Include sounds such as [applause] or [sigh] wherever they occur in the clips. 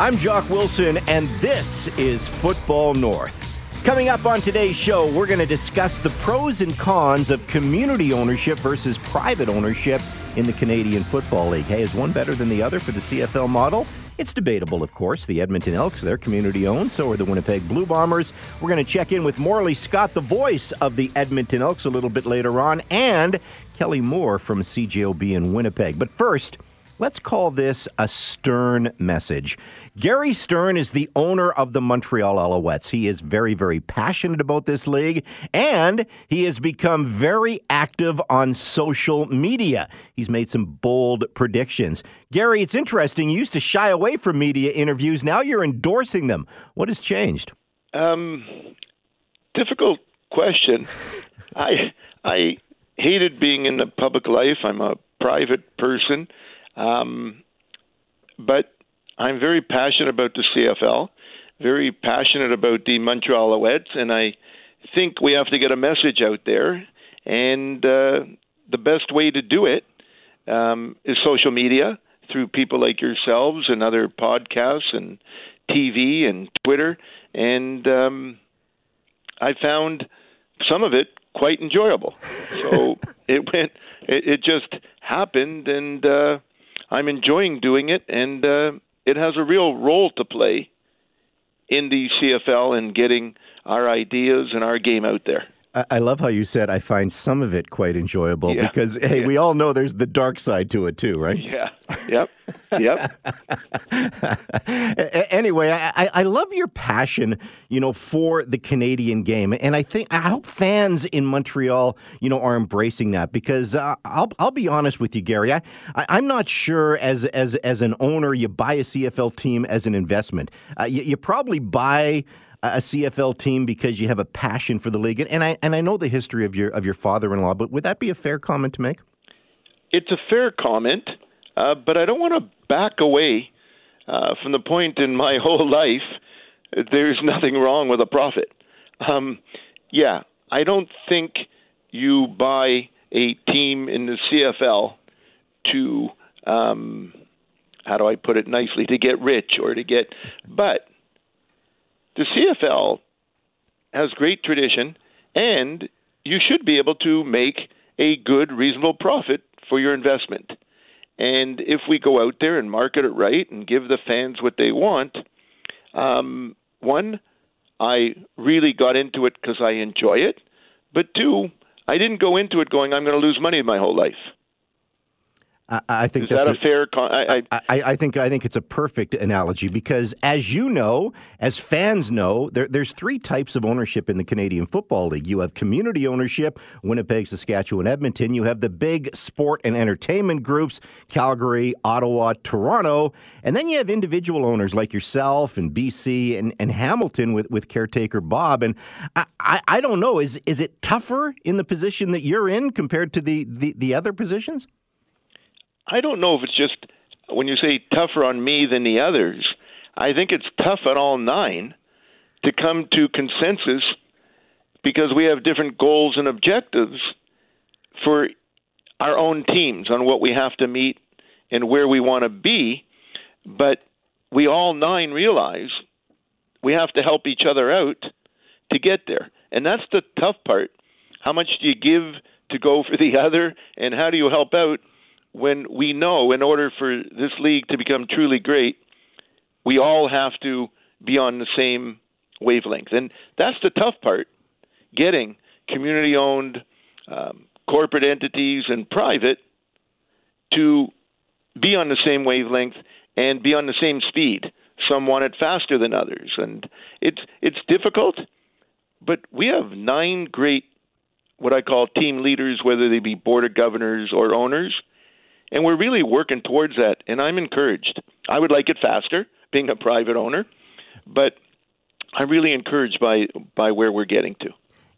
I'm Jock Wilson, and this is Football North. Coming up on today's show, we're going to discuss the pros and cons of community ownership versus private ownership in the Canadian Football League. Hey, is one better than the other for the CFL model? It's debatable, of course. The Edmonton Elks, they're community owned, so are the Winnipeg Blue Bombers. We're going to check in with Morley Scott, the voice of the Edmonton Elks, a little bit later on, and Kelly Moore from CJOB in Winnipeg. But first, Let's call this a Stern message. Gary Stern is the owner of the Montreal Alouettes. He is very, very passionate about this league, and he has become very active on social media. He's made some bold predictions. Gary, it's interesting. You used to shy away from media interviews. Now you're endorsing them. What has changed? Um, difficult question. [laughs] I I hated being in the public life. I'm a private person. Um, but I'm very passionate about the CFL, very passionate about the Montreal Alouettes, and I think we have to get a message out there. And uh, the best way to do it um, is social media through people like yourselves and other podcasts and TV and Twitter. And um, I found some of it quite enjoyable. So [laughs] it went, it, it just happened, and uh, I'm enjoying doing it, and uh, it has a real role to play in the CFL and getting our ideas and our game out there. I love how you said I find some of it quite enjoyable yeah. because hey, yeah. we all know there's the dark side to it too, right? Yeah. Yep. Yep. [laughs] anyway, I, I love your passion, you know, for the Canadian game, and I think I hope fans in Montreal, you know, are embracing that because uh, I'll I'll be honest with you, Gary, I, I am not sure as as as an owner you buy a CFL team as an investment. Uh, you, you probably buy a CFL team because you have a passion for the league. And I and I know the history of your of your father-in-law, but would that be a fair comment to make? It's a fair comment, uh, but I don't want to back away uh, from the point in my [laughs] whole life. There's nothing wrong with a profit. Um, yeah, I don't think you buy a team in the CFL to um, how do I put it nicely to get rich or to get, but the CFL has great tradition, and you should be able to make a good, reasonable profit for your investment. And if we go out there and market it right and give the fans what they want, um, one, I really got into it because I enjoy it. But two, I didn't go into it going, I'm going to lose money my whole life. I, I think is that's that a, a fair. Con- I, I, I, think I think it's a perfect analogy because, as you know, as fans know, there, there's three types of ownership in the Canadian Football League. You have community ownership, Winnipeg, Saskatchewan, Edmonton. You have the big sport and entertainment groups, Calgary, Ottawa, Toronto, and then you have individual owners like yourself and BC and, and Hamilton with, with caretaker Bob. And I, I, I don't know, is is it tougher in the position that you're in compared to the, the, the other positions? I don't know if it's just when you say tougher on me than the others. I think it's tough on all nine to come to consensus because we have different goals and objectives for our own teams on what we have to meet and where we want to be. But we all nine realize we have to help each other out to get there. And that's the tough part. How much do you give to go for the [laughs] other, and how do you help out when we know in order for this league to become truly great, we all have to be on the same wavelength. And that's the tough part getting community owned um, corporate entities and private to be on the same wavelength and be on the same speed. Some want it faster than others, and it's it's difficult. But we have nine great, what I call team leaders, whether they be board of governors or owners, and we're really working towards that, and I'm encouraged. I would like it faster, being a private owner, but I'm really encouraged by by where we're getting to.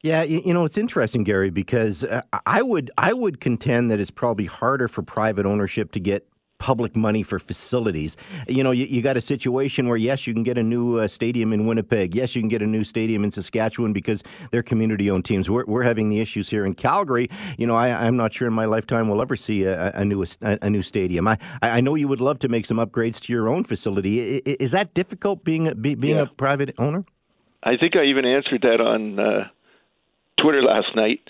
Yeah, you, know it's interesting, Gary, because uh, I would I would contend that it's probably harder for private ownership to get public money for facilities. You know, you, you got a situation where yes, you can get a new uh, stadium in Winnipeg. Yes, you can get a new stadium in Saskatchewan because they're community-owned teams. We're, we're having the issues here in Calgary. You know, I, am not sure in my lifetime we'll ever see a, a new a, a, new stadium. I, I know you would love to make some upgrades to your own facility. Is that difficult being be, being yeah. a private owner? I think I even answered that on uh, Twitter last night.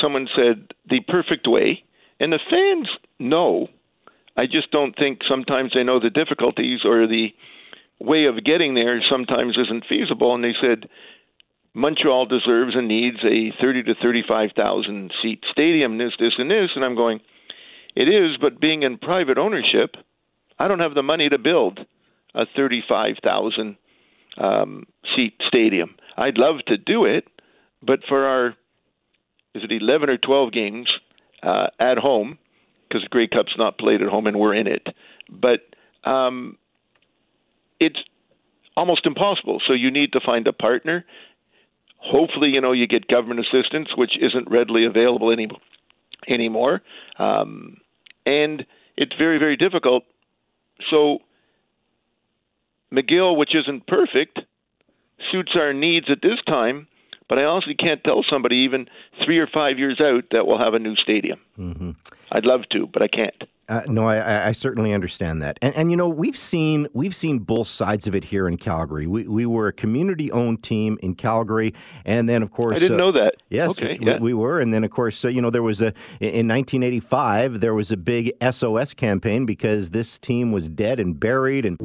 Someone said the perfect way, and the fans know. I just don't think sometimes they know the difficulties or the way of getting there sometimes isn't feasible. And they said Montreal deserves and needs a 30 to 35,000 seat stadium, this, this, and this. And I'm going, it is, but being in private ownership, I don't have the money to build a 35,000 um, seat stadium. I'd love to do it, but for our is it 11 or 12 games uh, at home because the Grey Cup's not played at home and we're in it, but um, it's almost impossible. So you need to find a partner. Hopefully, you know you get government assistance, which isn't readily available any, anymore, um, and it's very very difficult. So McGill, which isn't perfect, suits our needs at this time. But I honestly can't tell somebody even three or five years out that we'll have a new stadium. Mm-hmm. I'd love to, but I can't. Uh, no, I, I, certainly understand that, and, and you know we've seen we've seen both sides of it here in Calgary. We we were a community-owned team in Calgary, and then of course I didn't uh, know that. Yes, okay, we, yeah. we, were, and then of course uh, you know there was a in 1985 there was a big SOS campaign because this team was dead and buried and.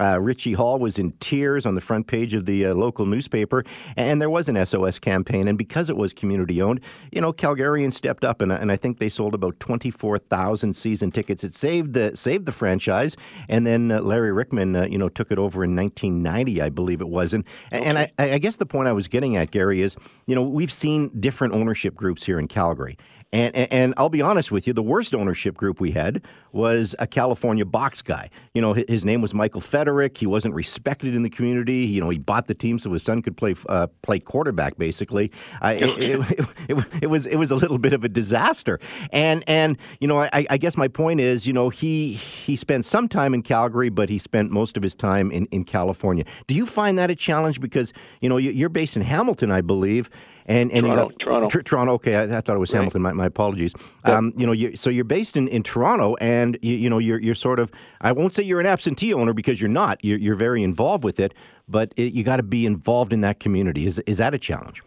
Uh, Richie Hall was in tears on the front page of the uh, local newspaper, and there was an SOS campaign. And because it was community owned, you know, Calgarians stepped up, and, and I think they sold about 24,000 season tickets. It saved the saved the franchise, and then uh, Larry Ryckman, uh, you know, took it over in 1990, I believe it was. And okay. and I, I guess the point I was getting at, Gary, is you know we've seen different ownership groups here in Calgary. And, and, and I'll be honest with you, the worst ownership group we had was a California box guy. You know, his name was Michael Feterik. He wasn't respected in the community. You know, he bought the team so his son could play uh, play quarterback. Basically, it, it, [laughs] it, it, was it was a little bit of a disaster. And and you know, I, I guess my point is, you know, he he spent some time in Calgary, but he spent most of his time in, in California. Do you find that a challenge? Because you know, you're based in Hamilton, I believe. And, and Toronto, got, Toronto. Tr- Toronto. Okay, I, I, thought it was right. Hamilton. My, my apologies. Um, you know, you, so you're based in, in Toronto, and you, you know you're you're sort of. I won't say you're an absentee owner because you're not. You're, you're very involved with it, but it, you got to be involved in that community. Is is that a challenge?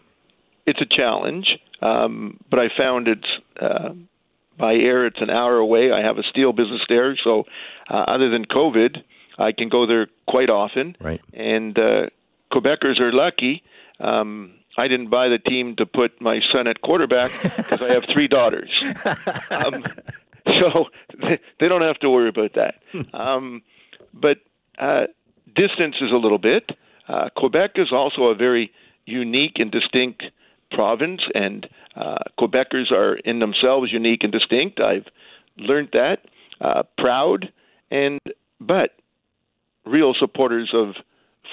It's a challenge, um, but I found it's uh, by air. It's an hour away. I have a steel business there, so uh, other than COVID, I can go there quite often. Right. And uh, Quebecers are lucky. Um, I didn't buy the team to put my son at quarterback [laughs] because I have three daughters. Um, so they don't have to worry about that. Um, but uh, distance is a little bit. Uh, Quebec is also a very unique and distinct province, and uh, Quebecers are in themselves unique and distinct. I've learned that. Uh, proud and but real supporters of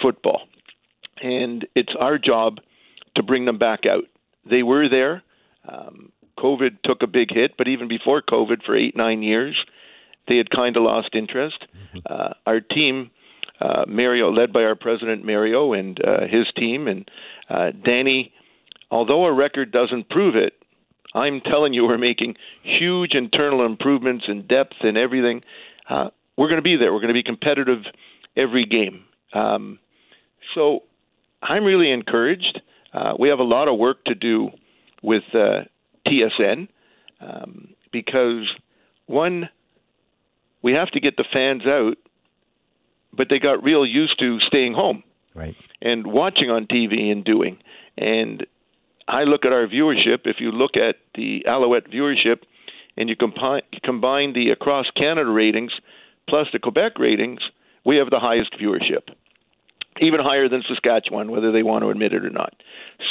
football, and it's our job to bring them back out. They were there. Um, COVID took a big hit, but even before COVID, for eight, nine years, they had kind of lost interest. Mm-hmm. Uh, our team, uh, Mario, led by our president Mario and uh, his team, and uh, Danny, although our record doesn't prove it, I'm telling you, [laughs] we're making huge internal improvements in depth and everything. Uh, we're going to be there. We're going to be competitive every game. Um, so I'm really encouraged. Uh, we have a lot of work to do with uh, TSN um, because one, we have to get the fans out, but they got real used to staying home right. and watching on TV and doing. And I look at our viewership. If you look at the Alouette viewership, and you combine combine the across Canada ratings plus the Quebec ratings, we have the highest viewership. Even higher than Saskatchewan, whether they want to admit it or not.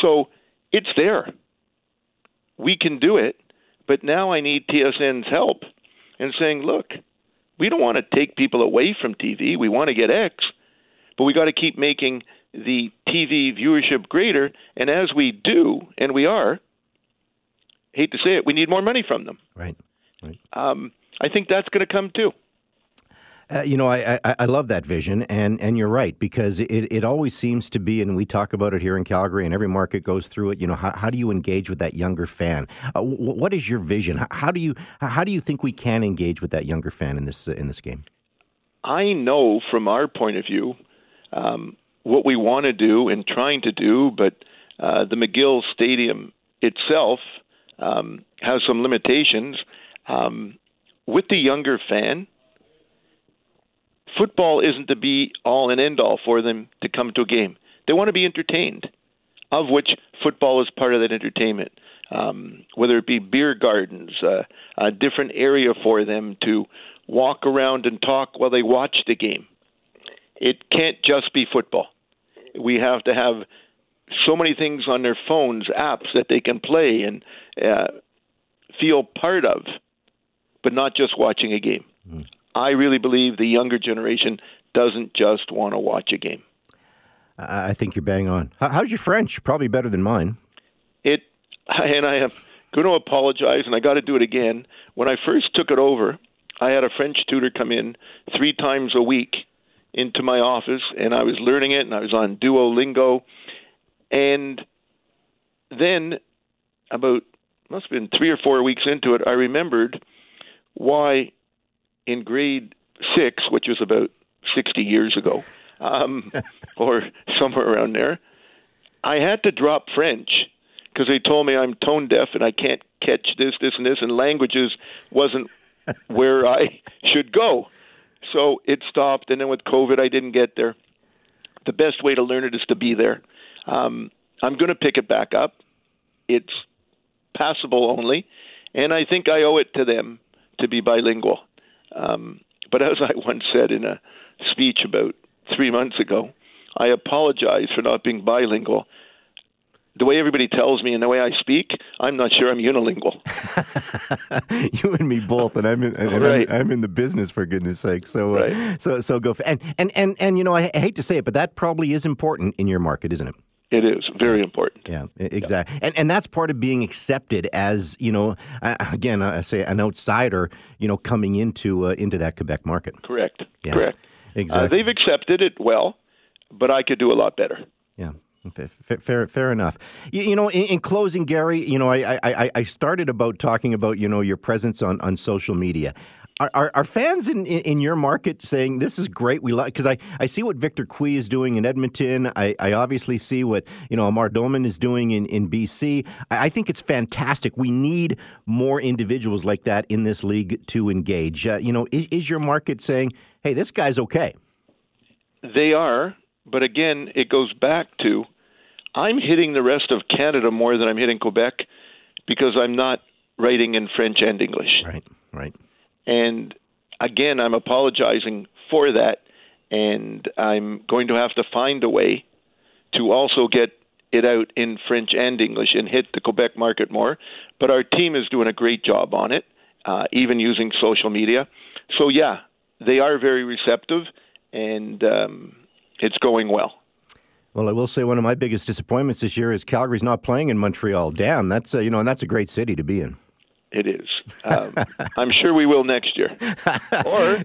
So it's there. We can do it, but now I need TSN's help in saying, look, we don't want to take people away from TV. We want to get X, but we got to keep making the TV viewership greater. And as we do, and we are, hate to say it, we need more money from them. Right. right. Um, I think that's going to come too. Uh, you know, I, I, I love that vision, and, and you're right because it, it always seems to be, and we talk about it here in Calgary, and every market goes through it. You know, how, how do you engage with that younger fan? Uh, w- what is your vision? How do you how do you think we can engage with that younger fan in this uh, in this game? I know from our point of view um, what we want to do and trying to do, but uh, the McGill Stadium itself um, has some limitations. Um, with the younger fan, football isn't to be all and end all for them to come to a game. They want to be entertained, of which football is part of that entertainment. Um, whether it be beer gardens, uh, a different area for them to walk around and talk while they watch the game. It can't just be football. We have to have so many things on their phones, apps that they can play and uh, feel part of, but not just watching a game. I really believe the younger generation doesn't just want to watch a game. I think you're bang on. How's your French? Probably better than mine. It, [laughs] and I am going to apologize, and I got to do it again. When I first took it over, I had a French tutor come in three times a week into my office, and I was learning it, and I was on Duolingo, and then about must have been three or four weeks into it, I remembered why in grade six, which was about 60 years ago, um, [laughs] or somewhere around there, I had to drop French because they told me I'm tone deaf and I can't catch this, this, and this, and languages wasn't where I should go. So it stopped, and then with COVID, I didn't get there. The best way to learn it is to be there. Um, I'm going to pick it back up. It's passable only, and I think I owe it to them to be bilingual. Um, but as I once said in a speech about three months ago, I apologize for not being bilingual. The way everybody tells me and the way I speak, I'm not sure I'm unilingual. [laughs] you and me both, and I'm in, and right. I'm, I'm, in the business for goodness sake. So, uh, right. so, so go. For, and and and and you know, I, I hate to say it, but that probably is important in your market, isn't it? It is very important. Yeah, exactly. Yeah. And and that's part of being accepted as you know, again, I say an outsider, you know, coming into uh, into that Quebec market. Correct. Yeah. Correct. Exactly. Uh, they've accepted it well, but I could do a lot better. Yeah. Fair, fair, fair enough. You, you know, in, in, closing, Gary, you know, I, I, I started about talking about you know your presence on, on social media. Are, are, are, fans in, in, your market saying this is great? We like because I, I see what Victor Cui is doing in Edmonton. I, I obviously see what you know Amar Doman is doing in, in BC. I, I think it's fantastic. We need more individuals like that in this league to engage. Uh, you know, is, is your market saying, "Hey, this guy's okay"? They are, but again, it goes back to I'm hitting the rest of Canada more than I'm hitting Quebec because I'm not writing in French and English. Right. Right. And again, I'm apologizing for that, and I'm going to have to find a way to also get it out in French and English and hit the Quebec market more. But our team is doing a great job on it, uh, even using social media. So, yeah, they are very receptive, and um, it's going well. Well, I will say one of my biggest disappointments this year is Calgary's not playing in Montreal. Damn, that's uh, you know, and that's a great city to be in. It is. Um, [laughs] I'm sure we will next year. [laughs] or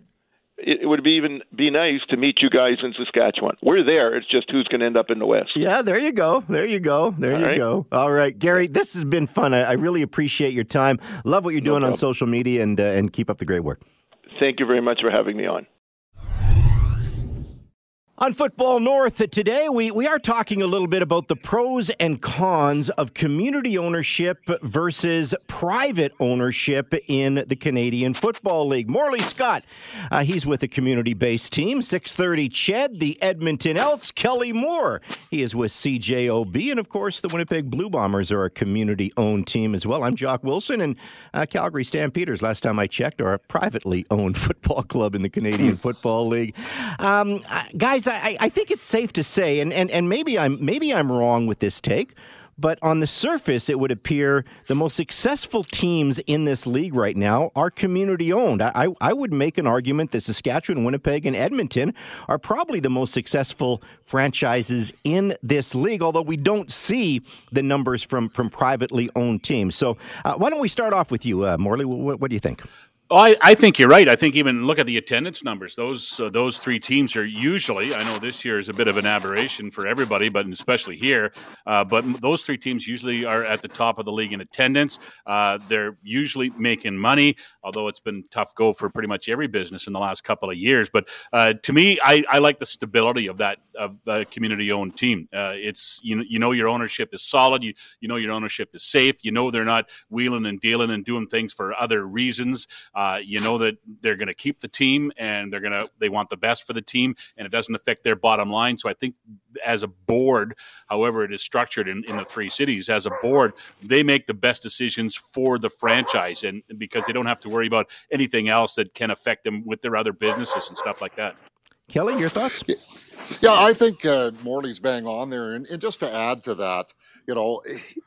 it would be even be nice to meet you guys in Saskatchewan. We're there. It's just who's going to end up in the West. Yeah, there you go. There you go. There All you right. go. All right, Gary, this has been fun. I, I, really appreciate your time. Love what you're doing no on social media, and uh, and keep up the great work. Thank you very much for having me on. On Football North today, we, we are talking a little bit about the pros and cons of community ownership versus private ownership in the Canadian Football League. Morley Scott, uh, he's with a community-based team. 630 Ched, the Edmonton Elks. Kelly Moore, he is with CJOB. And, of course, the Winnipeg Blue Bombers are a community-owned team as well. I'm Jock Wilson, and uh, Calgary Stampeders, last time I checked, are a privately owned [laughs] football club in the Canadian [laughs] Football League. Um, uh, guys, guys, I, I think it's safe to say, and, and, and maybe I'm maybe I'm wrong with this take, but on the surface, it would appear the most successful teams in this league right now are community owned. I, I would make an argument that Saskatchewan, Winnipeg, and Edmonton are probably the most successful franchises in this league, although we don't see the numbers from, from privately owned teams. So, uh, why don't we start off with you, uh, Morley? What, what do you think? Oh, I, I, think you're right. I think even look at the attendance numbers. Those uh, those three teams are usually. I know this year is a bit of an aberration for everybody, but especially here. Uh, but those three teams usually are at the top of the league in attendance. Uh, they're usually making money, although it's been tough go for pretty much every business in the last couple of years. But uh, to me, I, I, like the stability of that of the community owned team. Uh, it's you know you know your ownership is solid. You you know your ownership is safe. You know they're not wheeling and dealing and doing things for other reasons. Uh, you know that they're going to keep the team and they're going to they want the best for the team, and it doesn't affect their bottom line. So I think as a board, however it is structured in, in the three cities, as a board, they make the best decisions for the franchise, and because they don't have to worry about anything else that can affect them with their other businesses and stuff like that. Kelly, your thoughts? Yeah, I think uh, Morley's bang on there, and, and just to add to that, you know,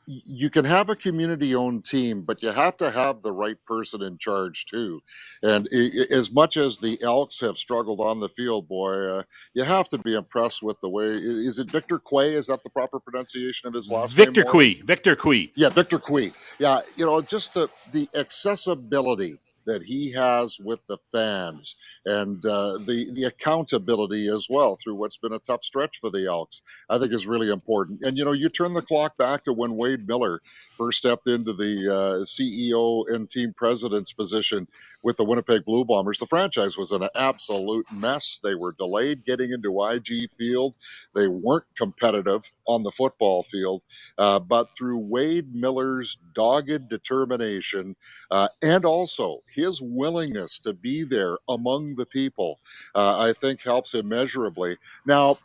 you can have a community owned team, but you have to have the right person in charge too. And as much as the Elks have struggled on the field, boy, uh, you have to be impressed with the way. Is it Victor Quay? Is that the proper pronunciation of his last Victor name? Victor Quay. Victor Quay. Yeah, Victor Quay. Yeah, you know, just the the accessibility that he has with the fans and uh, the the accountability as well through what's been a tough stretch for the Elks, I think is really important. And you know, you turn the clock back to when Wade Miller first stepped into the uh, CEO and team president's position with the Winnipeg Blue Bombers. The franchise was an absolute mess. They were delayed getting into IG Field. They weren't competitive on the football field. Uh, but through Wade Miller's dogged determination uh, and also his willingness to be there among the people, uh, I think helps immeasurably. Now,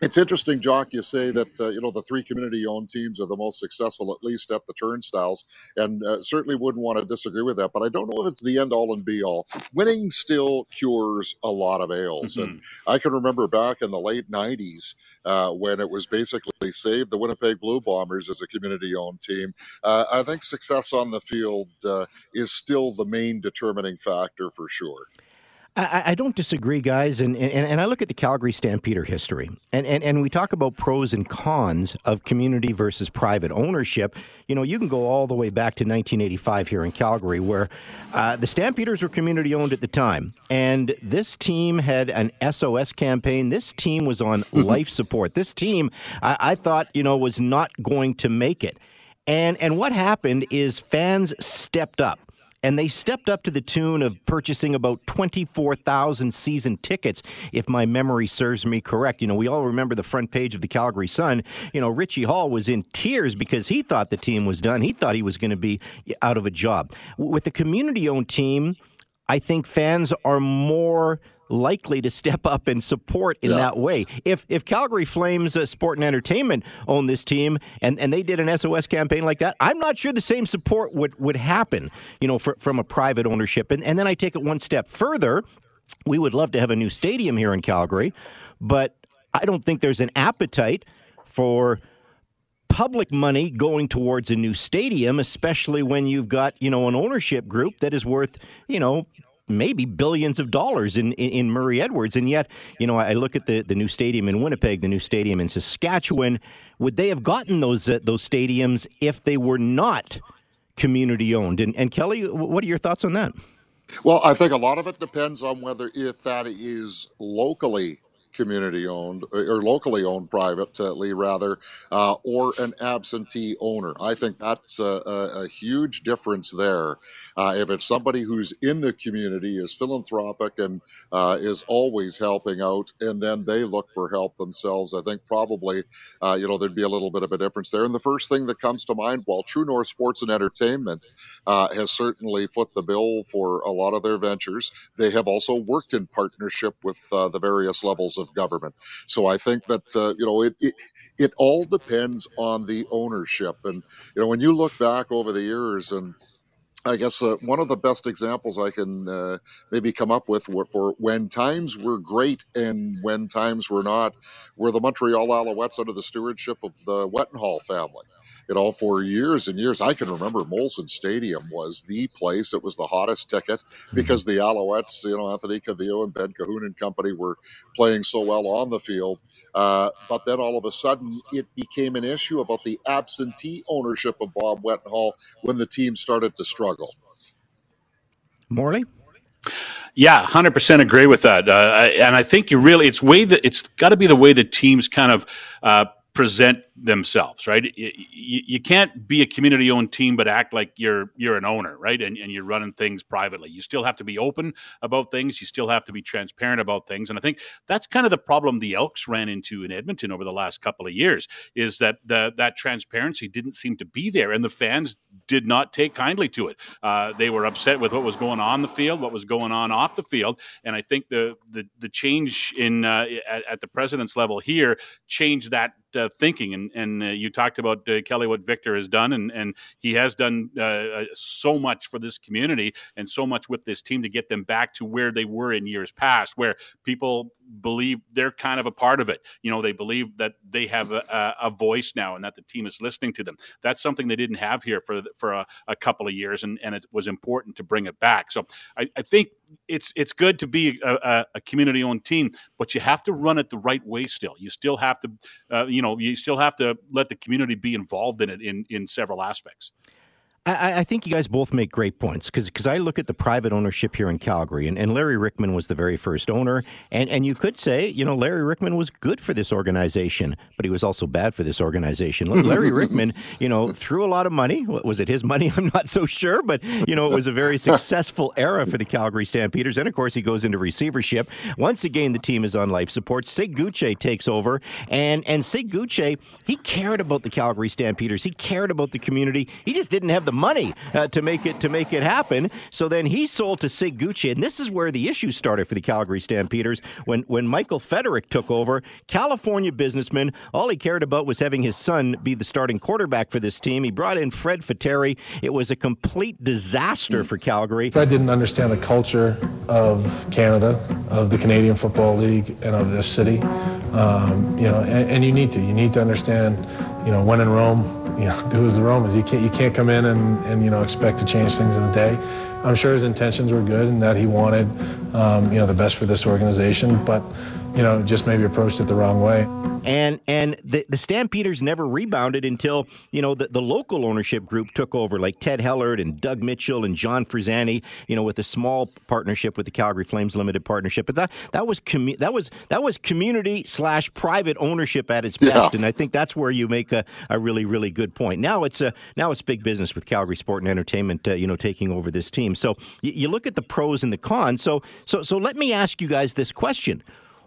it's interesting, Jock. You say that uh, you know the three community-owned teams are the most successful, at least at the turnstiles, and uh, certainly wouldn't want to disagree with that. But I don't know if it's the end-all and be-all. Winning still cures a lot of ails, mm-hmm. and I can remember back in the late '90s uh, when it was basically saved the Winnipeg Blue Bombers as a community-owned team. Uh, I think success on the field uh, is still the main determining factor for sure. I, I, don't disagree, guys, and, and and I look at the Calgary Stampeder history, and, and and we talk about pros and cons of community versus private ownership. You know, you can go all the way back to 1985 here in Calgary, where uh, the Stampeders were community owned at the time, and this team had an SOS campaign. This team was on mm-hmm. life support. This team, I, I thought, you know, was not going to make it. And and what happened is fans stepped up and they stepped up to the tune of purchasing about 24,000 season tickets, if my memory serves me correct. You know, we all remember the front page of the Calgary Sun. You know, Richie Hall was in tears because he thought the team was done. He thought he was going to be out of a job. With the community owned team, I think fans are more likely to step up and support in yeah. that way. If if Calgary Flames uh, Sport and Entertainment own this team and, and they did an SOS campaign like that, I'm not sure the same support would, would happen, you know, for, from a private ownership. And, and then I take it one step further. We would love to have a new stadium here in Calgary, but I don't think there's an appetite for public money going towards a new stadium, especially when you've got, you know, an ownership group that is worth, you know, maybe billions of dollars in, in, in, Murray Edwards. And yet, you know, I look at the, the new stadium in Winnipeg, the new stadium in Saskatchewan. Would they have gotten those uh, those stadiums if they were not community owned? And, and Kelly, what are your thoughts on that? Well, I think a lot of it depends on whether if that is locally community owned or locally owned privately rather, uh, or an absentee owner. I think that's a, a, a huge difference there. Uh, if it's somebody who's in the community, is philanthropic, and uh, is always helping out, and then they look for help themselves, I think probably uh, you know there'd be a little bit of a difference there. And the first thing that comes to mind, while True North Sports and Entertainment uh, has certainly foot the bill for a lot of their ventures, they have also worked in partnership with uh, the various levels of government. So I think that uh, you know it, it it all depends on the ownership, and you know when you look back over the years and I guess uh, one of the best examples I can uh, maybe come up with for when times were great and when times were not were the Montreal Alouettes under the stewardship of the Wetenhall family you know, for years and years. I can remember Molson Stadium was the place. It was the hottest ticket mm-hmm. because the Alouettes, you know, Anthony Calvillo and Ben Cahoon and company were playing so well on the field. Uh, but then all of a sudden, it became an issue about the absentee ownership of Bob Wetenhall when the team started to struggle. Morley? Yeah, hundred percent agree with that, uh, and I think you really it's way that it's got to be the way the teams kind of uh, present themselves, right? You, you, can't be a community owned team but act like you're you're an owner, right? And, and you're running things privately. You still have to be open about things. You still have to be transparent about things. And I think that's kind of the problem the Elks ran into in Edmonton over the last couple of years is that the, that transparency didn't seem to be there, and the fans did not take kindly to it. Uh, they were upset with what was going on the field, what was going on off the field, and I think the the, the change in uh, at, at the president's level here changed that uh, thinking. And and uh, you talked about uh, Kelly what Victor has done, and and he has done uh, uh, so much for this community and so much with this team to get them back to where they were in years past, where people believe they're kind of a part of it. You know, they believe that they have a, a voice now and that the team is listening to them. That's something they didn't have here for for a, a couple of years, and, and it was important to bring it back. So I, I think it's it's good to be a, a community owned team, but you have to run it the right way. Still, you still have to, uh, you know, you still have to let the community be involved in it in in several aspects. I, I, think you guys both make great points because I look at the private ownership here in Calgary, and, and Larry Ryckman was the very first owner, and, and you could say, you know, Larry Ryckman was good for this organization, but he was also bad for this organization. Larry [laughs] Ryckman, you know, threw a lot of money. Was it his money? [laughs] I'm not so sure, but you know, it was a very [laughs] successful era for the Calgary Stampeders, and of course, he goes into receivership. Once again, the team is on life support. Sig Gutsche takes over, and and Sig Gutsche, he cared about the Calgary Stampeders. He cared about the community. He just didn't have the the money uh, to make it to make it happen. So then he sold to Sig Gutsche, and this is where the issue started for the Calgary Stampeders when when Michael Feterik took over. California businessman, all he cared about was having his son be the starting quarterback for this team. He brought in Fred Fateri. It was a complete disaster for Calgary. I didn't understand the culture of Canada, of the Canadian Football League, and of this city. Um, you know, and, and you need to. You need to understand. You know, when in Rome, you know, do as the Romans. You can't you can't come in and, and you know expect to change things in a day. I'm sure his intentions were good and that he wanted um, you know the best for this organization, but you know, just maybe approached it the wrong way. And and the, the Stampeders never rebounded until, you know, the, the local ownership group took over, like Ted Hellard and Doug Mitchell and John Forzani, you know, with a small partnership with the Calgary Flames Limited Partnership. But that that was commu- that was that was community slash private ownership at its best. Yeah. And I think that's where you make a, a really, really good point. Now it's a now it's big business with Calgary Sport and Entertainment, uh, you know, taking over this team. So you, you look at the pros and the cons. So so so let me ask you guys this question.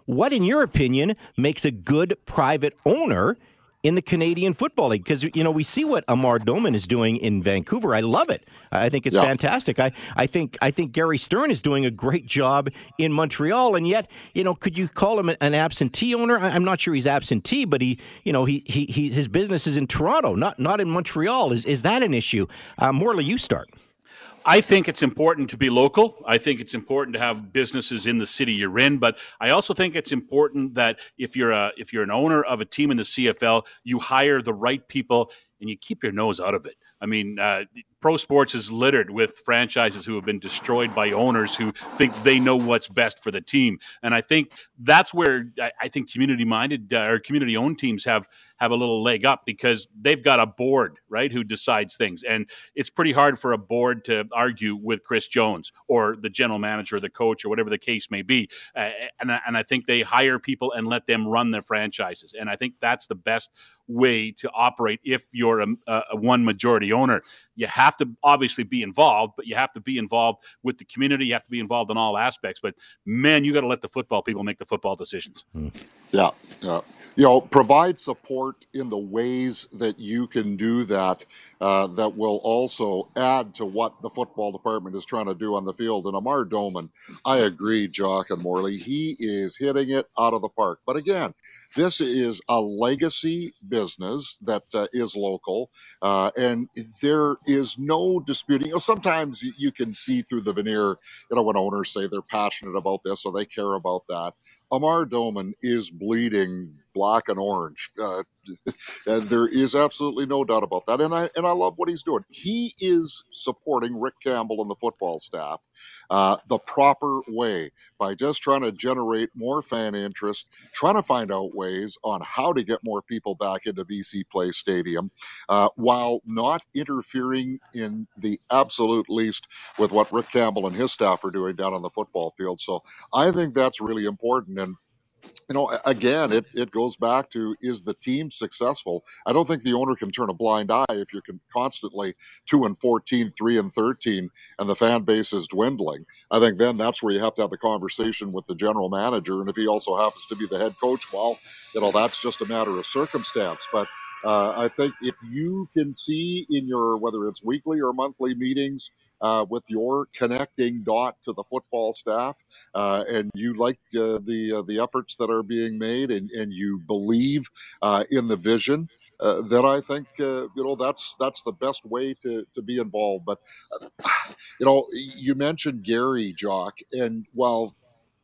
What, in your opinion, makes a good private owner in the Canadian Football League? Because you know we see what Amar Doman is doing in Vancouver. I love it. I think it's yeah. fantastic. I, I think I think Gary Stern is doing a great job in Montreal, and yet you know could you call him an absentee owner? I'm not sure he's absentee, but he you know he he, he his business is in Toronto, not not in Montreal. Is is that an issue? Uh, Morley, you start. I think it's important to be local. I think it's important to have businesses in the city you're in, but I also think it's important that if you're a if you're an owner of a team in the CFL, you hire the right people and you keep your nose out of it. I mean, uh, pro sports is littered with franchises who have been destroyed by owners who think they know what's best for the team, and I think that's where I, I think community minded uh, or community owned teams have have a little leg up because they've got a board right who decides things, and it's pretty hard for a board to argue with Chris Jones or the general manager, or the coach, or whatever the case may be, uh, and and I think they hire people and let them run their franchises, and I think that's the best way to operate if you're a, a one majority owner you have to obviously be involved, but you have to be involved with the community. You have to be involved in all aspects. But man, you got to let the football people make the football decisions. Yeah, yeah. You know, provide support in the ways that you can do that, uh, that will also add to what the football department is trying to do on the field. And Amar Doman, I agree, Jock and Morley, he is hitting it out of the park. But again, this is a legacy business that uh, is local, uh, and there is no disputing. You know, sometimes you can see through the veneer, you know, when owners say they're passionate about this or they care about that. Amar Doman is bleeding black and orange. Uh, [laughs] and there is absolutely no doubt about that. And I and I love what he's doing. He is supporting Rick Campbell and the football staff uh, the proper way by just trying to generate more fan interest, trying to find out ways on how to get more people back into BC Place Stadium, uh, while not interfering in the absolute least with what Rick Campbell and his staff are doing down on the football field. So I think that's really important. And you know, again, it, it goes back to is the team successful? I don't think the owner can turn a blind eye if you're constantly 2 and 14, 3 and 13, and the fan base is dwindling. I think then that's where you have to have the conversation with the general manager. And if he also happens to be the head coach, well, you know, that's just a matter of circumstance. But uh, I think if you can see in your, whether it's weekly or monthly meetings, uh, with your connecting dot to the football staff, uh, and you like uh, the uh, the efforts that are being made, and, and you believe uh, in the vision. Uh, then I think you know that's that's the best way to to be involved. But you know, you mentioned Gary Jock, and while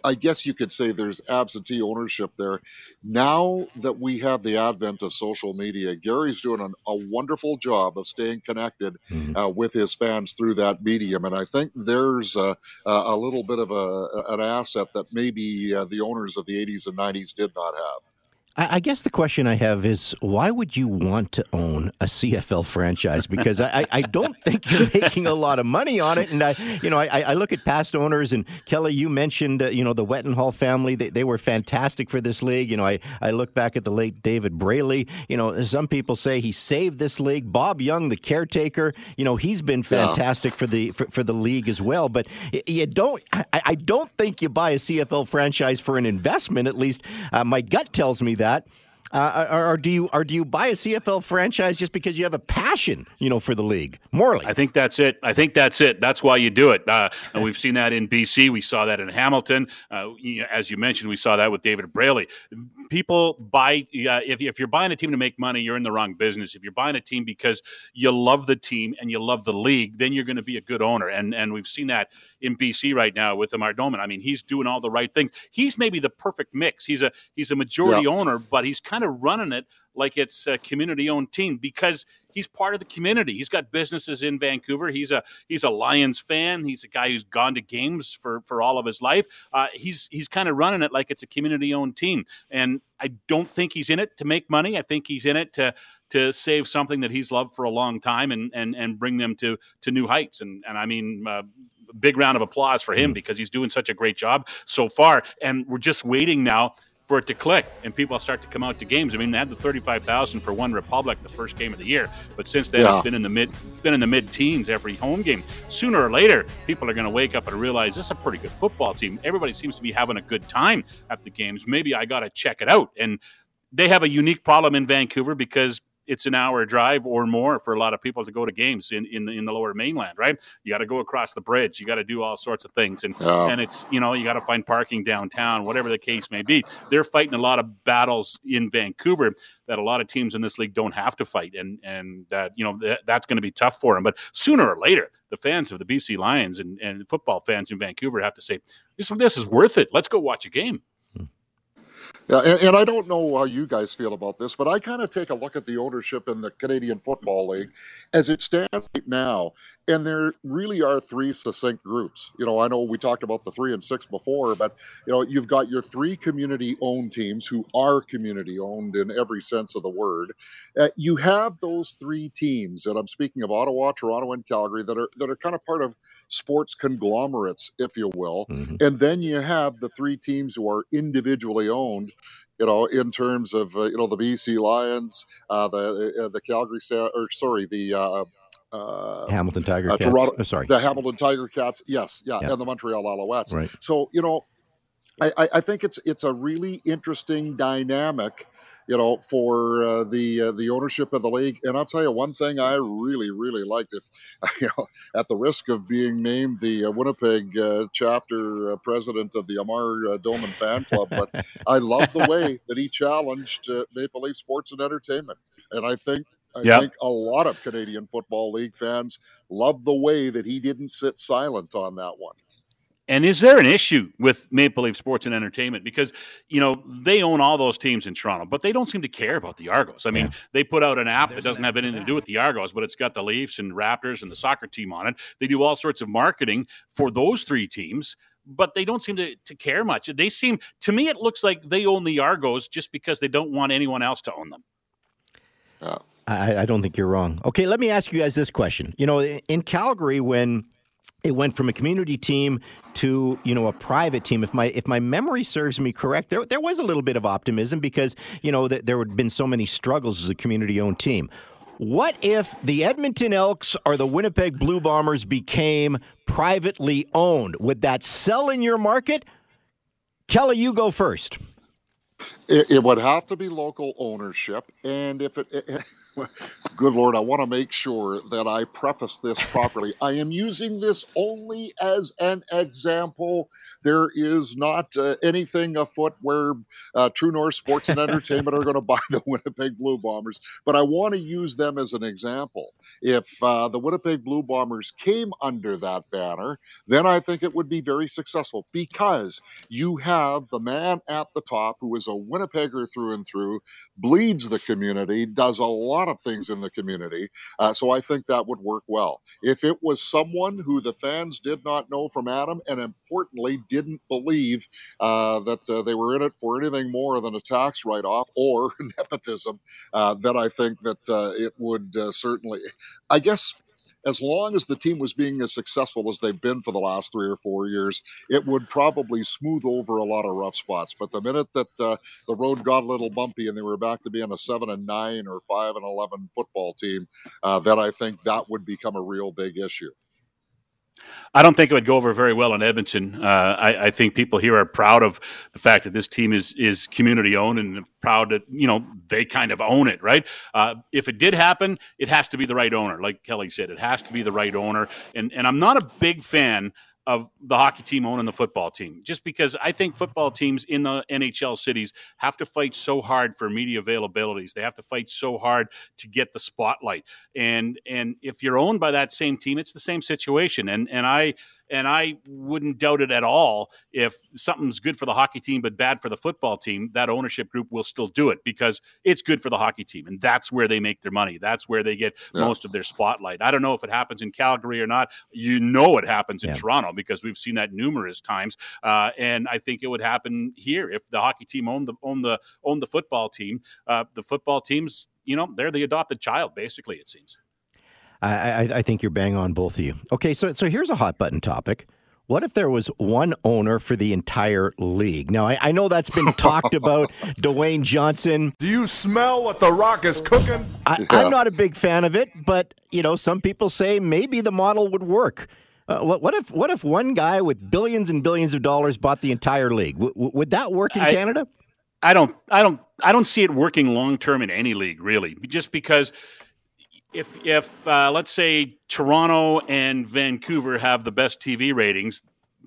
I guess you could say there's absentee ownership there. Now that we have the advent of social media, Gary's doing an, a wonderful job of staying connected mm-hmm. uh, with his fans through that medium, and I think there's a, a little bit of a, an asset that maybe uh, the owners of the 80s and 90s did not have. I guess the question I have is why would you want to own a CFL franchise? Because I, I don't think you're [laughs] making a lot of money on it. And I, you know, I, I look at past owners and Kelly, you mentioned, uh, you know, the Wetenhall family. They, they were fantastic for this league. You know, I, I look back at the late David Braley. You know, some people say he saved this league. Bob Young, the caretaker, you know, he's been fantastic yeah. for the for, for, the league as well. But you don't, I, I, don't think you buy a CFL franchise for an investment. At least uh, my gut tells me that. Uh, or, or, do you or do you buy a CFL franchise just because you have a passion, you know, for the league? Morley, I think that's it. I think that's it. That's why you do it. Uh, and we've seen that in BC. We saw that in Hamilton. Uh, as you mentioned, we saw that with David Braley. People buy if if you're buying a team to make money, you're in the wrong business. If you're buying a team because you love the team and you love the league, then you're going to be a good owner. And and we've seen that in BC right now with Amar Doman. I mean, he's doing all the right things. He's maybe the perfect mix. He's a he's a majority yeah. owner, but he's kind of running it like it's a community-owned team because he's part of the community. He's got businesses in Vancouver. He's a he's a Lions fan. He's a guy who's gone to games for for all of his life. Uh, he's he's kind of running it like it's a community-owned team. And I don't think he's in it to make money. I think he's in it to to save something that he's loved for a long time and and and bring them to to new heights. And and I mean. Uh, big round of applause for him mm. because he's doing such a great job so far and we're just waiting now for it to click and people start to come out to games. I mean, they had the thirty-five thousand for One Republic the first game of the year, but since then yeah. it's been in the mid, it's been in the mid-teens every home game. Sooner or later, people are going to wake up and realize this is a pretty good football team. Everybody seems to be having a good time at the games. Maybe I got to check it out. And they have a unique problem in Vancouver because it's an hour drive or more for a lot of people to go to games in in the, in the lower mainland, right? You got to go across the bridge, you got to do all sorts of things, and oh. and it's you know you got to find parking downtown, whatever the case may be. They're fighting a lot of battles in Vancouver that a lot of teams in this league don't have to fight, and and that you know that, that's going to be tough for them. But sooner or later, the fans of the BC Lions and, and football fans in Vancouver have to say this this is worth it. Let's go watch a game. Yeah, and, and, I don't know how you guys feel about this, but I kind of take a look at the ownership in the Canadian Football League as it stands right now. And there really are three succinct groups. You know, I know we talked about the three and six before, but you know, you've got your three community-owned teams who are community-owned in every sense of the word. Uh, you have those three teams, and I'm speaking of Ottawa, Toronto, and Calgary, that are that are kind of part of sports conglomerates, if you will. Mm-hmm. And then you have the three teams who are individually owned you know, in terms of uh, you know the BC Lions, uh, the uh, the Calgary, or sorry, the uh, Hamilton Tiger uh, Cats. Toronto, oh, sorry, the Hamilton Tiger Cats. Yes, yeah, yeah, and the Montreal Alouettes. Right. So you know, I, I think it's it's a really interesting dynamic you know, for uh, the uh, the ownership of the league. And I'll tell you one thing I really really liked. If [laughs] you know, at the risk of being named the uh, Winnipeg uh, chapter uh, president of the Amar uh, Doman fan club, but [laughs] I love the way that he challenged Maple Leaf Sports and Entertainment, and I think I yep. think a lot of Canadian Football League fans love the way that he didn't sit silent on that one. And is there an issue with Maple Leaf Sports and Entertainment? Because, you know, they own all those teams in Toronto, but they don't seem to care about the Argos. I mean, yeah. they put out an app There's that doesn't have anything to do with the Argos, but it's got the Leafs and Raptors and the soccer team on it. They do all sorts of marketing for those three teams but they don't seem to, to care much. They seem, to me, it looks like they own the Argos just because they don't want anyone else to own them. Uh, I, I don't think you're wrong. Okay, let me ask you guys this question. You know, in Calgary, when it went from a community team to you know a private team. If my if my memory serves me correct, there there was a little bit of optimism because you know that there had been so many struggles as a community owned team. What if the Edmonton Elks or the Winnipeg Blue Bombers became privately owned? Would that sell in your market? Kelly, you go first. It, it would have to be local ownership, and if it, it Good Lord, I want to make sure that I preface this properly. I am using this only as an example. There is not uh, anything afoot where uh, True North Sports and Entertainment are going [laughs] to buy the Winnipeg Blue Bombers, but I want to use them as an example. If uh, the Winnipeg Blue Bombers came under that banner, then I think it would be very successful because you have the man at the top who is a Winnipegger through and through, bleeds the community, does a lot of things in the community. Uh, so I think that would work well. If it was someone who the fans did not know from Adam, and importantly didn't believe uh, that uh, they were in it for anything more than a tax write-off or [laughs] nepotism, uh, then I think that uh, it would uh, certainly. I guess as long as the team was being as successful as they've been for the last three or four years, it would probably smooth over a lot of rough spots. But the minute that uh, the road got a little bumpy and they were back to being a seven and nine or five and eleven football team, uh, then I think that would become a real big issue. I don't think it would go over very well in Edmonton. Uh, I, I, think people here are proud of the fact that this team is is community owned and proud that you know they kind of own it, right? Uh, if it did happen, it has to be the right owner, like Kelly said. It has to be the right owner, and and I'm not a big fan of the hockey team owning the football team. Just because I think football teams in the NHL cities have to fight so hard for media availabilities. They have to fight so hard to get the spotlight. And and if you're owned by that same team, it's the same situation. And and I and I wouldn't doubt it at all if something's good for the hockey team but bad for the football team, that ownership group will still do it because it's good for the hockey team. And that's where they make their money. That's where they get yeah. most of their spotlight. I don't know if it happens in Calgary or not. You know it happens in yeah. Toronto because we've seen that numerous times. Uh, and I think it would happen here if the hockey team owned the owned the owned the football team. Uh, the football teams, you know, they're the adopted child, basically, it seems. I, I, I think you're bang on both of you. Okay, so so here's a hot button topic. What if there was one owner for the entire league? Now, I, I know that's been talked about, [laughs] Dwayne Johnson. Do you smell what The Rock is cooking? I, am not a big fan of it, but, you know, some people say maybe the model would work. Uh, what, what, if what if one guy with billions and billions of dollars bought the entire league? W- would that work in I, Canada? I don't, I don't, I don't see it working long term in any league, really. Just because if if uh, let's say Toronto and Vancouver have the best TV ratings,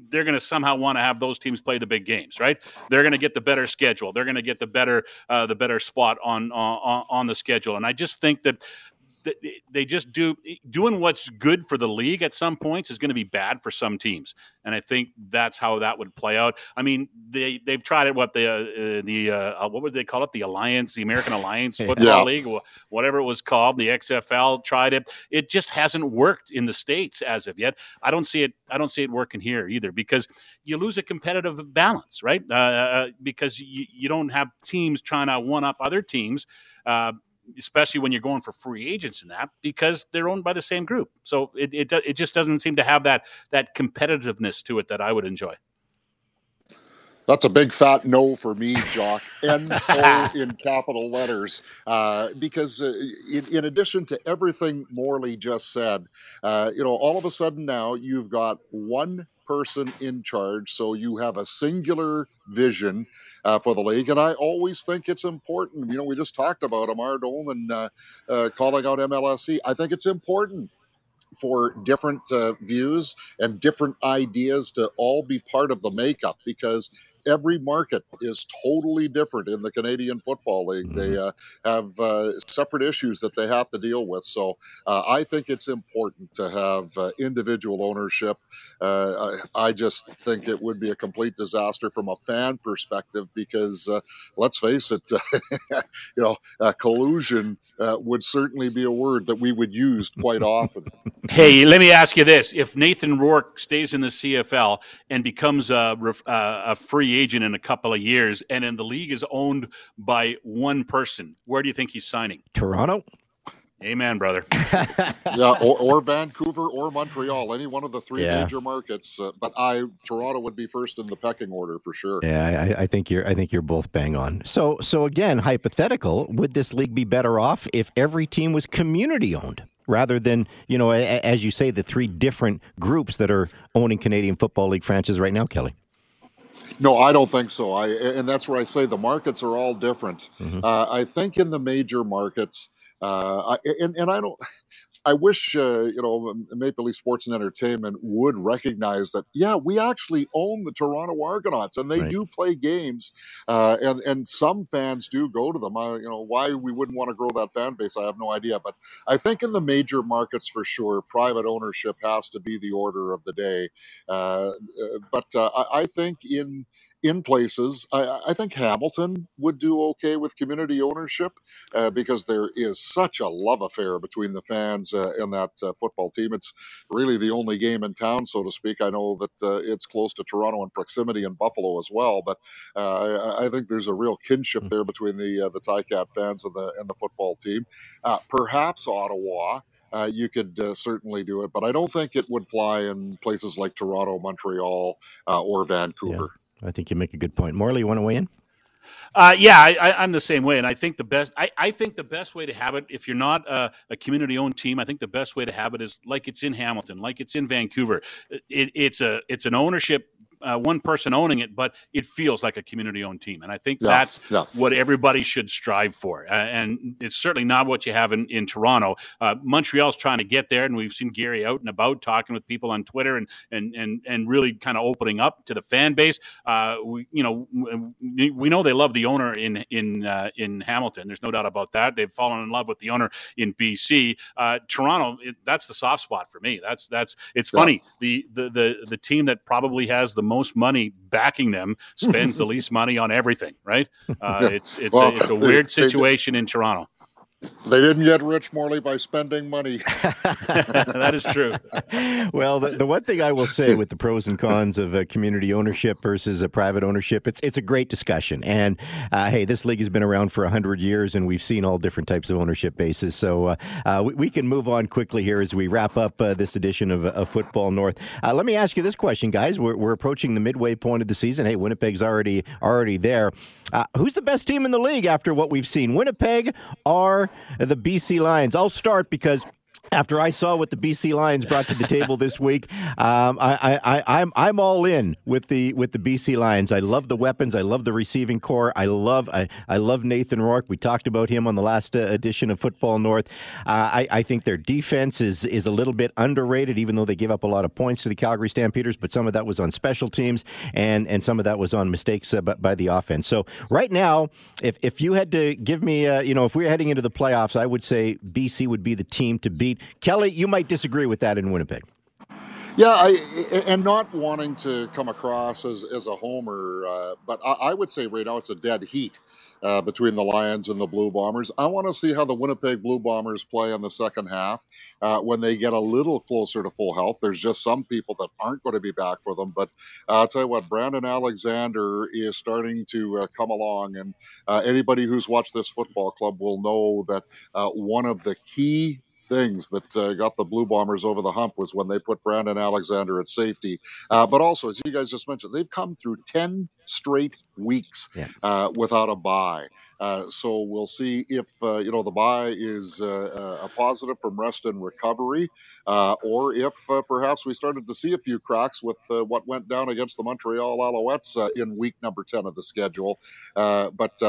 they're going to somehow want to have those teams play the big games, right? They're going to get the better schedule. They're going to get the better uh, the better spot on, on on the schedule. And I just think that they just do doing what's good for the league at some points is going to be bad for some teams, and I think that's how that would play out. I mean, they they've tried it. What the uh, the uh, what would they call it? The Alliance, the American Alliance [laughs] Football yeah. League, whatever it was called, the XFL tried it. It just hasn't worked in the states as of yet. I don't see it. I don't see it working here either because you lose a competitive balance, right? Uh, uh because you, you don't have teams trying to one up other teams. Uh, especially when you're going for free agents in that because they're owned by the same group. So it, it, it just doesn't seem to have that, that competitiveness to it that I would enjoy. That's a big fat no for me, Jock. [laughs] N O in capital letters, uh, because uh, in, in, addition to everything Morley just said, uh, you know, all of a sudden now you've got one person in charge so you have a singular vision uh, for the league. And I always think it's important. You know, we just talked about Amar Doman uh, uh, calling out MLSE. I think it's important for different uh, views and different ideas to all be part of the makeup because every market is totally different in the Canadian Football League. Mm-hmm. They uh, have uh, separate issues that they have to deal with. So uh, I think it's important to have uh, individual ownership. Uh, I, I, just think it would be a complete disaster from a fan perspective because uh, let's face it, [laughs] you know, collusion would certainly be a word that we would use quite often. [laughs] hey, let me ask you this: If Nathan Rourke stays in the CFL and becomes a, a free agent in a couple of years, and then the league is owned by one person. Where do you think he's signing? Toronto. Amen, brother. [laughs] yeah, or, or, Vancouver or Montreal, any one of the three yeah. major markets. Uh, but I, Toronto would be first in the pecking order for sure. Yeah, I, I, think you're. I think you're both bang on. So, so again, hypothetical: Would this league be better off if every team was community owned? rather than you know as you say the three different groups that are owning Canadian Football League franchises right now Kelly no, I don't think so. I and that's where I say the markets are all different. Mm-hmm. Uh, I think in the major markets, uh, I, and and I don't. I wish uh, you know Maple Leaf Sports and Entertainment would recognize that. Yeah, we actually own the Toronto Argonauts, and they right. do play games, uh, and and some fans do go to them. I, you know why we wouldn't want to grow that fan base, I have no idea. But I think in the major markets for sure, private ownership has to be the order of the day. Uh, uh but uh, I, I think in in places. I, I, think Hamilton would do okay with community ownership uh, because there is such a love affair between the fans uh, and that uh, football team. It's really the only game in town, so to speak. I know that uh, it's close to Toronto in proximity and Buffalo as well, but uh, I, I, think there's a real kinship hmm. there between the uh, the Ticat fans and the and the football team. perhaps Ottawa. Uh, you could uh, certainly do it, but I don't think it would fly in places like Toronto, Montreal, uh, or Vancouver. Yeah. I think you make a good point. Morley, you want to weigh in? Uh, yeah, I, am the same way, and I think the best. I, I think the best way to have it, if you're not a, a community-owned team, I think the best way to have it is like it's in Hamilton, like it's in Vancouver. It, it's a it's an ownership uh, one person owning it, but it feels like a community owned team. And I think yeah, that's yeah. what everybody should strive for. Uh, and it's certainly not what you have in, in Toronto. Uh, Montreal's trying to get there, and we've seen Gary out and about talking with people on Twitter and and and, and really kind of opening up to the fan base. Uh, we, you know, we know they love the owner in in uh, in Hamilton. There's no doubt about that. They've fallen in love with the owner in BC. Uh, Toronto, it, that's the soft spot for me. That's that's it's funny. The, the the the team that probably has the most money backing them spends the [laughs] least money on everything, right? Uh, it's it's well, a, it's a weird situation in Toronto. They didn't get rich, Morley, by spending money. [laughs] that is true. well, the, the one thing I will say with the pros and cons of uh, community ownership versus a private ownership, it's it's a great discussion. And uh, hey, this league has been around for hundred years, and we've seen all different types of ownership bases. So uh, uh we, we, can move on quickly here as we wrap up uh, this edition of, of Football North. Uh, let me ask you this question, guys. We're, we're approaching the midway point of the season. Hey, Winnipeg's already already there. who's the best team in the league after what we've seen? Winnipeg are the BC Lions. I'll start because after I saw what the BC Lions brought to the table this week, um, I, I, I'm I'm all in with the with the BC Lions. I love the weapons. I love the receiving corps. I love I, I love Nathan Rourke. We talked about him on the last uh, edition of Football North. Uh, I, I think their defense is is a little bit underrated, even though they give up a lot of points to the Calgary Stampeders. But some of that was on special teams, and and some of that was on mistakes uh, by, the offense. So right now, if if you had to give me, uh, you know, if we we're heading into the playoffs, I would say BC would be the team to beat. Kelly, you might disagree with that in Winnipeg. Yeah, I, and not wanting to come across as, as a homer, uh, but I, I, would say right now it's a dead heat uh, between the Lions and the Blue Bombers. I want to see how the Winnipeg Blue Bombers play in the second half uh, when they get a little closer to full health. There's just some people that aren't going to be back for them, but uh, I'll tell you what, Brandon Alexander is starting to uh, come along, and uh, anybody who's watched this football club will know that one of the key things that uh, got the Blue Bombers over the hump was when they put Brandon Alexander at safety. Uh, but also, as you guys just mentioned, they've come through 10 straight weeks yeah. uh, without a bye. Uh, so we'll see if uh, you know the bye is uh, a positive from rest and recovery, uh, or if uh, perhaps we started to see a few cracks with uh, what went down against the Montreal Alouettes in week number ten of the schedule. but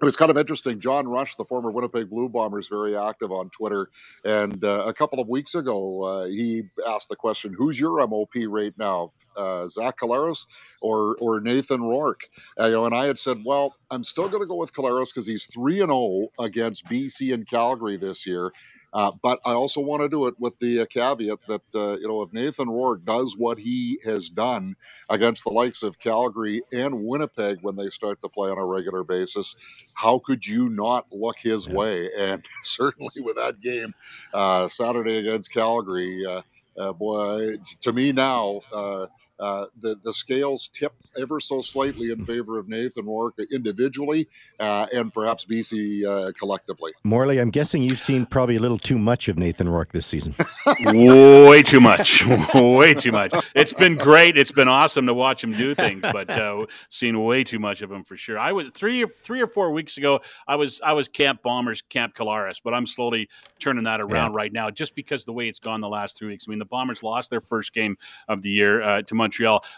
it was kind of interesting. John Rush, the former Winnipeg Blue Bombers, very active on Twitter. And uh, a couple of weeks ago, uh, he asked the question, "Who's your MOP right now, uh, Zach Collaros or or Nathan Rourke?" Uh, you know, and I had said, "Well, I'm still going to go with Collaros because he's three and zero oh against BC and Calgary this year." Uh, but I also want to do it with the uh, caveat that uh, you know if Nathan Rourke does what he has done against the likes of Calgary and Winnipeg when they start to play on a regular basis, how could you not look his yeah. way? And [laughs] certainly with that game uh, Saturday against Calgary, uh, uh, boy, to me now uh, the the scales tip ever so slightly in favor of Nathan Rourke individually uh, and perhaps BC uh, collectively. Morley, I'm guessing you've seen probably a little too much of Nathan Rourke this season. [laughs] Way too much. [laughs] way too much. It's been great. It's been awesome to watch him do things, but uh, seen way too much of him for sure. I was three three or four weeks ago. I was I was Camp Bombers, Camp Collaros, but I'm slowly turning that around yeah. right now, just because the way it's gone the last three weeks. I mean, the Bombers lost their first game of the year uh, to Montreal,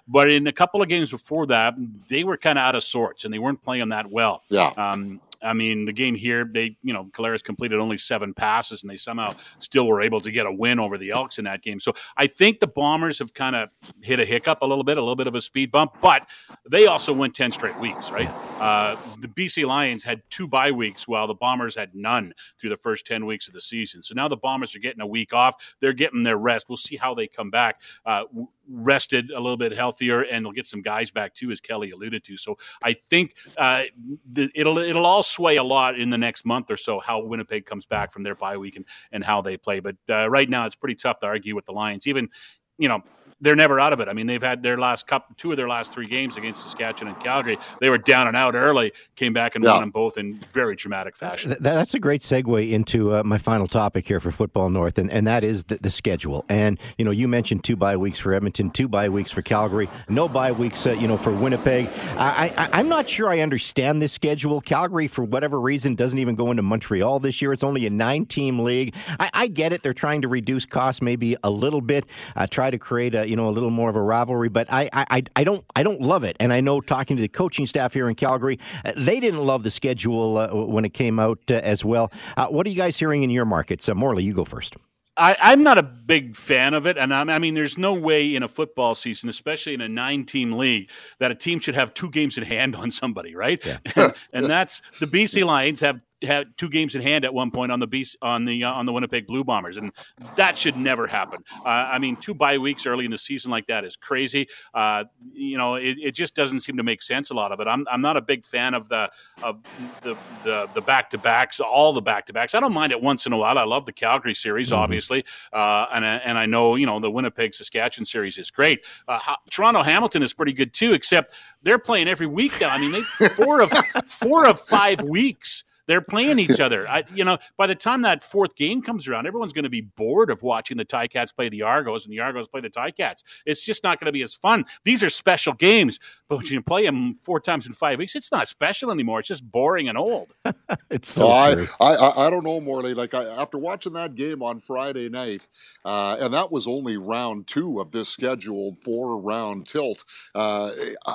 but in a couple of games before that, they were kind of out of sorts and they weren't playing that well. Yeah. Um, I mean, the game here, they, you know, Collaros completed only seven passes and they somehow still were able to get a win over the Elks in that game. So I think the Bombers have kind of hit a hiccup a little bit, a little bit of a speed bump, but they also went 10 straight weeks, right? Uh, the BC Lions had two bye weeks while the Bombers had none through the first 10 weeks of the season. So now the Bombers are getting a week off. They're getting their rest. We'll see how they come back. Uh, rested a little bit healthier, and they'll get some guys back too, as Kelly alluded to. So I think uh, it'll it'll all sway a lot in the next month or so how Winnipeg comes back from their bye week and, and how they play. But uh, right now, it's pretty tough to argue with the Lions. Even you know they're never out of it. I mean, they've had their last cup, two of their last three games against Saskatchewan and Calgary. They were down and out early, came back and yeah. won them both in very dramatic fashion. That's a great segue into uh, my final topic here for Football North, and, and that is the, the, schedule. And you know, you mentioned two bye weeks for Edmonton, two bye weeks for Calgary, no bye weeks, uh, you know, for Winnipeg. I, I, I'm not sure I understand this schedule. Calgary, for whatever reason, doesn't even go into Montreal this year. It's only a nine-team league. I, I get it; they're trying to reduce costs maybe a little bit, uh, try to create a you know a little more of a rivalry, but I, I, I don't I don't love it. And I know talking to the coaching staff here in Calgary, uh, they didn't love the schedule uh, when it came out uh, as well. Uh, what are you guys hearing in your markets? Uh, Morley, you go first. I, am not a big fan of it, and I'm, i mean, there's no way in a football season, especially in a nine-team league, that a team should have two games in hand on somebody, right? Yeah. [laughs] and, and that's the BC Lions have had two games in hand at one point on the beast on the uh, on the Winnipeg Blue Bombers, and that should never happen. Uh, I mean, two bye weeks early in the season like that is crazy. Uh, you know, it, it, just doesn't seem to make sense. A lot of it. I'm, I'm not a big fan of the of the the, the back to backs, all the back to backs. I don't mind it once in a while. I love the Calgary series, mm-hmm. obviously, uh, and and I know you know the Winnipeg Saskatchewan series is great. Uh, Toronto Hamilton is pretty good too, except they're playing every week now. I mean, they four of four of five weeks they're playing [laughs] each other. I, you know, by the time that fourth game comes around, everyone's going to be bored of watching the Ticats play the Argos and the Argos play the Ticats. It's just not going to be as fun. These are special games, but when you play them four times in five weeks, it's not special anymore. It's just boring and old. [laughs] it's so I, I, I don't know, Morley. Like I, after watching that game on Friday night, uh, and that was only round two of this scheduled four round tilt. Uh,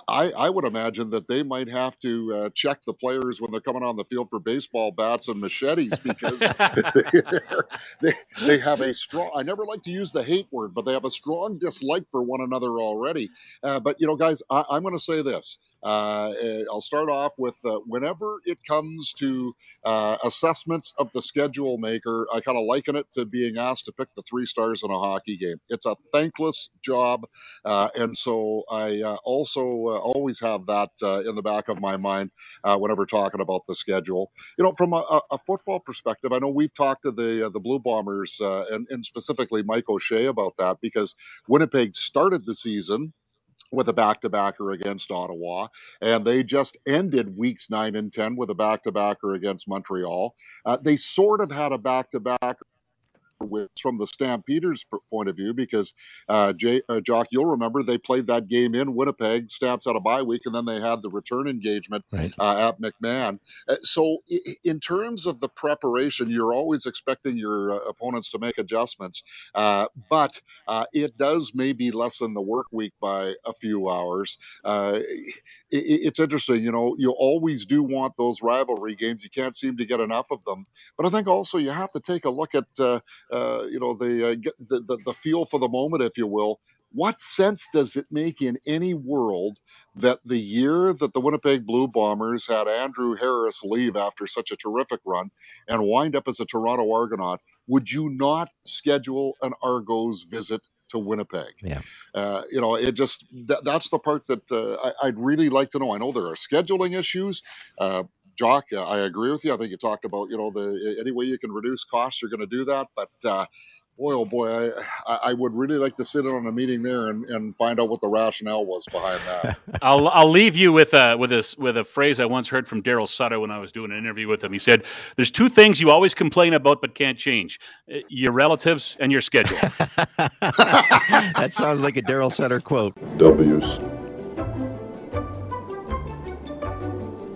I, I would imagine that they might have to uh, check the players when they're coming on the field for baseball baseball bats and machetes because [laughs] [laughs] they, they have a strong, I never like to use the hate word, but they have a strong dislike for one another already. Uh, but, you know, guys, I, I'm going to say this. Uh, eh, I'll start off with uh, whenever it comes to uh, assessments of the schedule maker, I kind of liken it to being asked to pick the three stars in a hockey game. It's a thankless job. Uh, and so I uh, also uh, always have that in the back of my mind whenever talking about the schedule. You know, from a, a, football perspective, I know we've talked to the, the Blue Bombers and, and specifically Mike O'Shea about that because Winnipeg started the season with a back to backer against Ottawa. And they just ended weeks nine and 10 with a back to backer against Montreal. Uh, they sort of had a back to back with from the Stampeders' point of view because uh, Jay, uh, Jock, you'll remember they played that game in Winnipeg. Stamps had a bye week, and then they had the return engagement right. uh, at McMahon. Uh, so, in terms of the preparation, you're always expecting your uh, opponents to make adjustments, uh, but it does maybe lessen the work week by a few hours. It, it's interesting, you know. You always do want those rivalry games. You can't seem to get enough of them, but I think also you have to take a look at uh, you know, the, uh, the, the the feel for the moment, if you will. What sense does it make in any world that the year that the Winnipeg Blue Bombers had Andrew Harris leave after such a terrific run and wind up as a Toronto Argonaut, would you not schedule an Argos visit to Winnipeg. Yeah. Uh, you know, it just that, that's the part that uh, I, would really like to know. I know there are scheduling issues. Uh, Jock, I agree with you. I think you talked about, you know, the any way you can reduce costs, you're going to do that. But uh, boy, oh boy, I, I would really like to sit in on a meeting there and, and find out what the rationale was behind that. [laughs] I'll I'll leave you with a with a with a phrase I once heard from Daryl Sutter when I was doing an interview with him. He said, "There's two things you always complain about but can't change: uh, your relatives and your schedule." [laughs] that sounds like a Daryl Sutter quote. W's.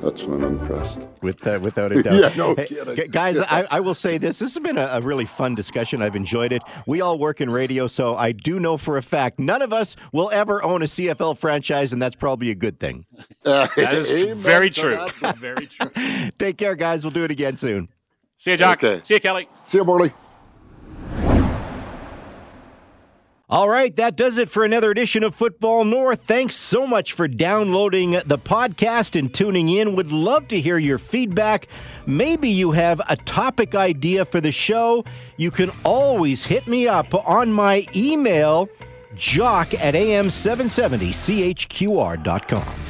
That's when I'm impressed. With, uh, without a [laughs] doubt. yeah, no hey, Guys, I, I, will say this. This has been a, a, really fun discussion. I've enjoyed it. We all work in radio, so I do know for a fact none of us will ever own a CFL franchise, and that's probably a good thing. [laughs] Uh, that is [laughs] very true. very true. Take care, guys. We'll do it again soon. See you, Jock. Okay. See you, Kelly. See you, Morley. All right, that does it for another edition of Football North. Thanks so much for downloading the podcast and tuning in. Would love to hear your feedback. Maybe you have a topic idea for the show. You can always hit me up on my email, jock at am770chqr.com.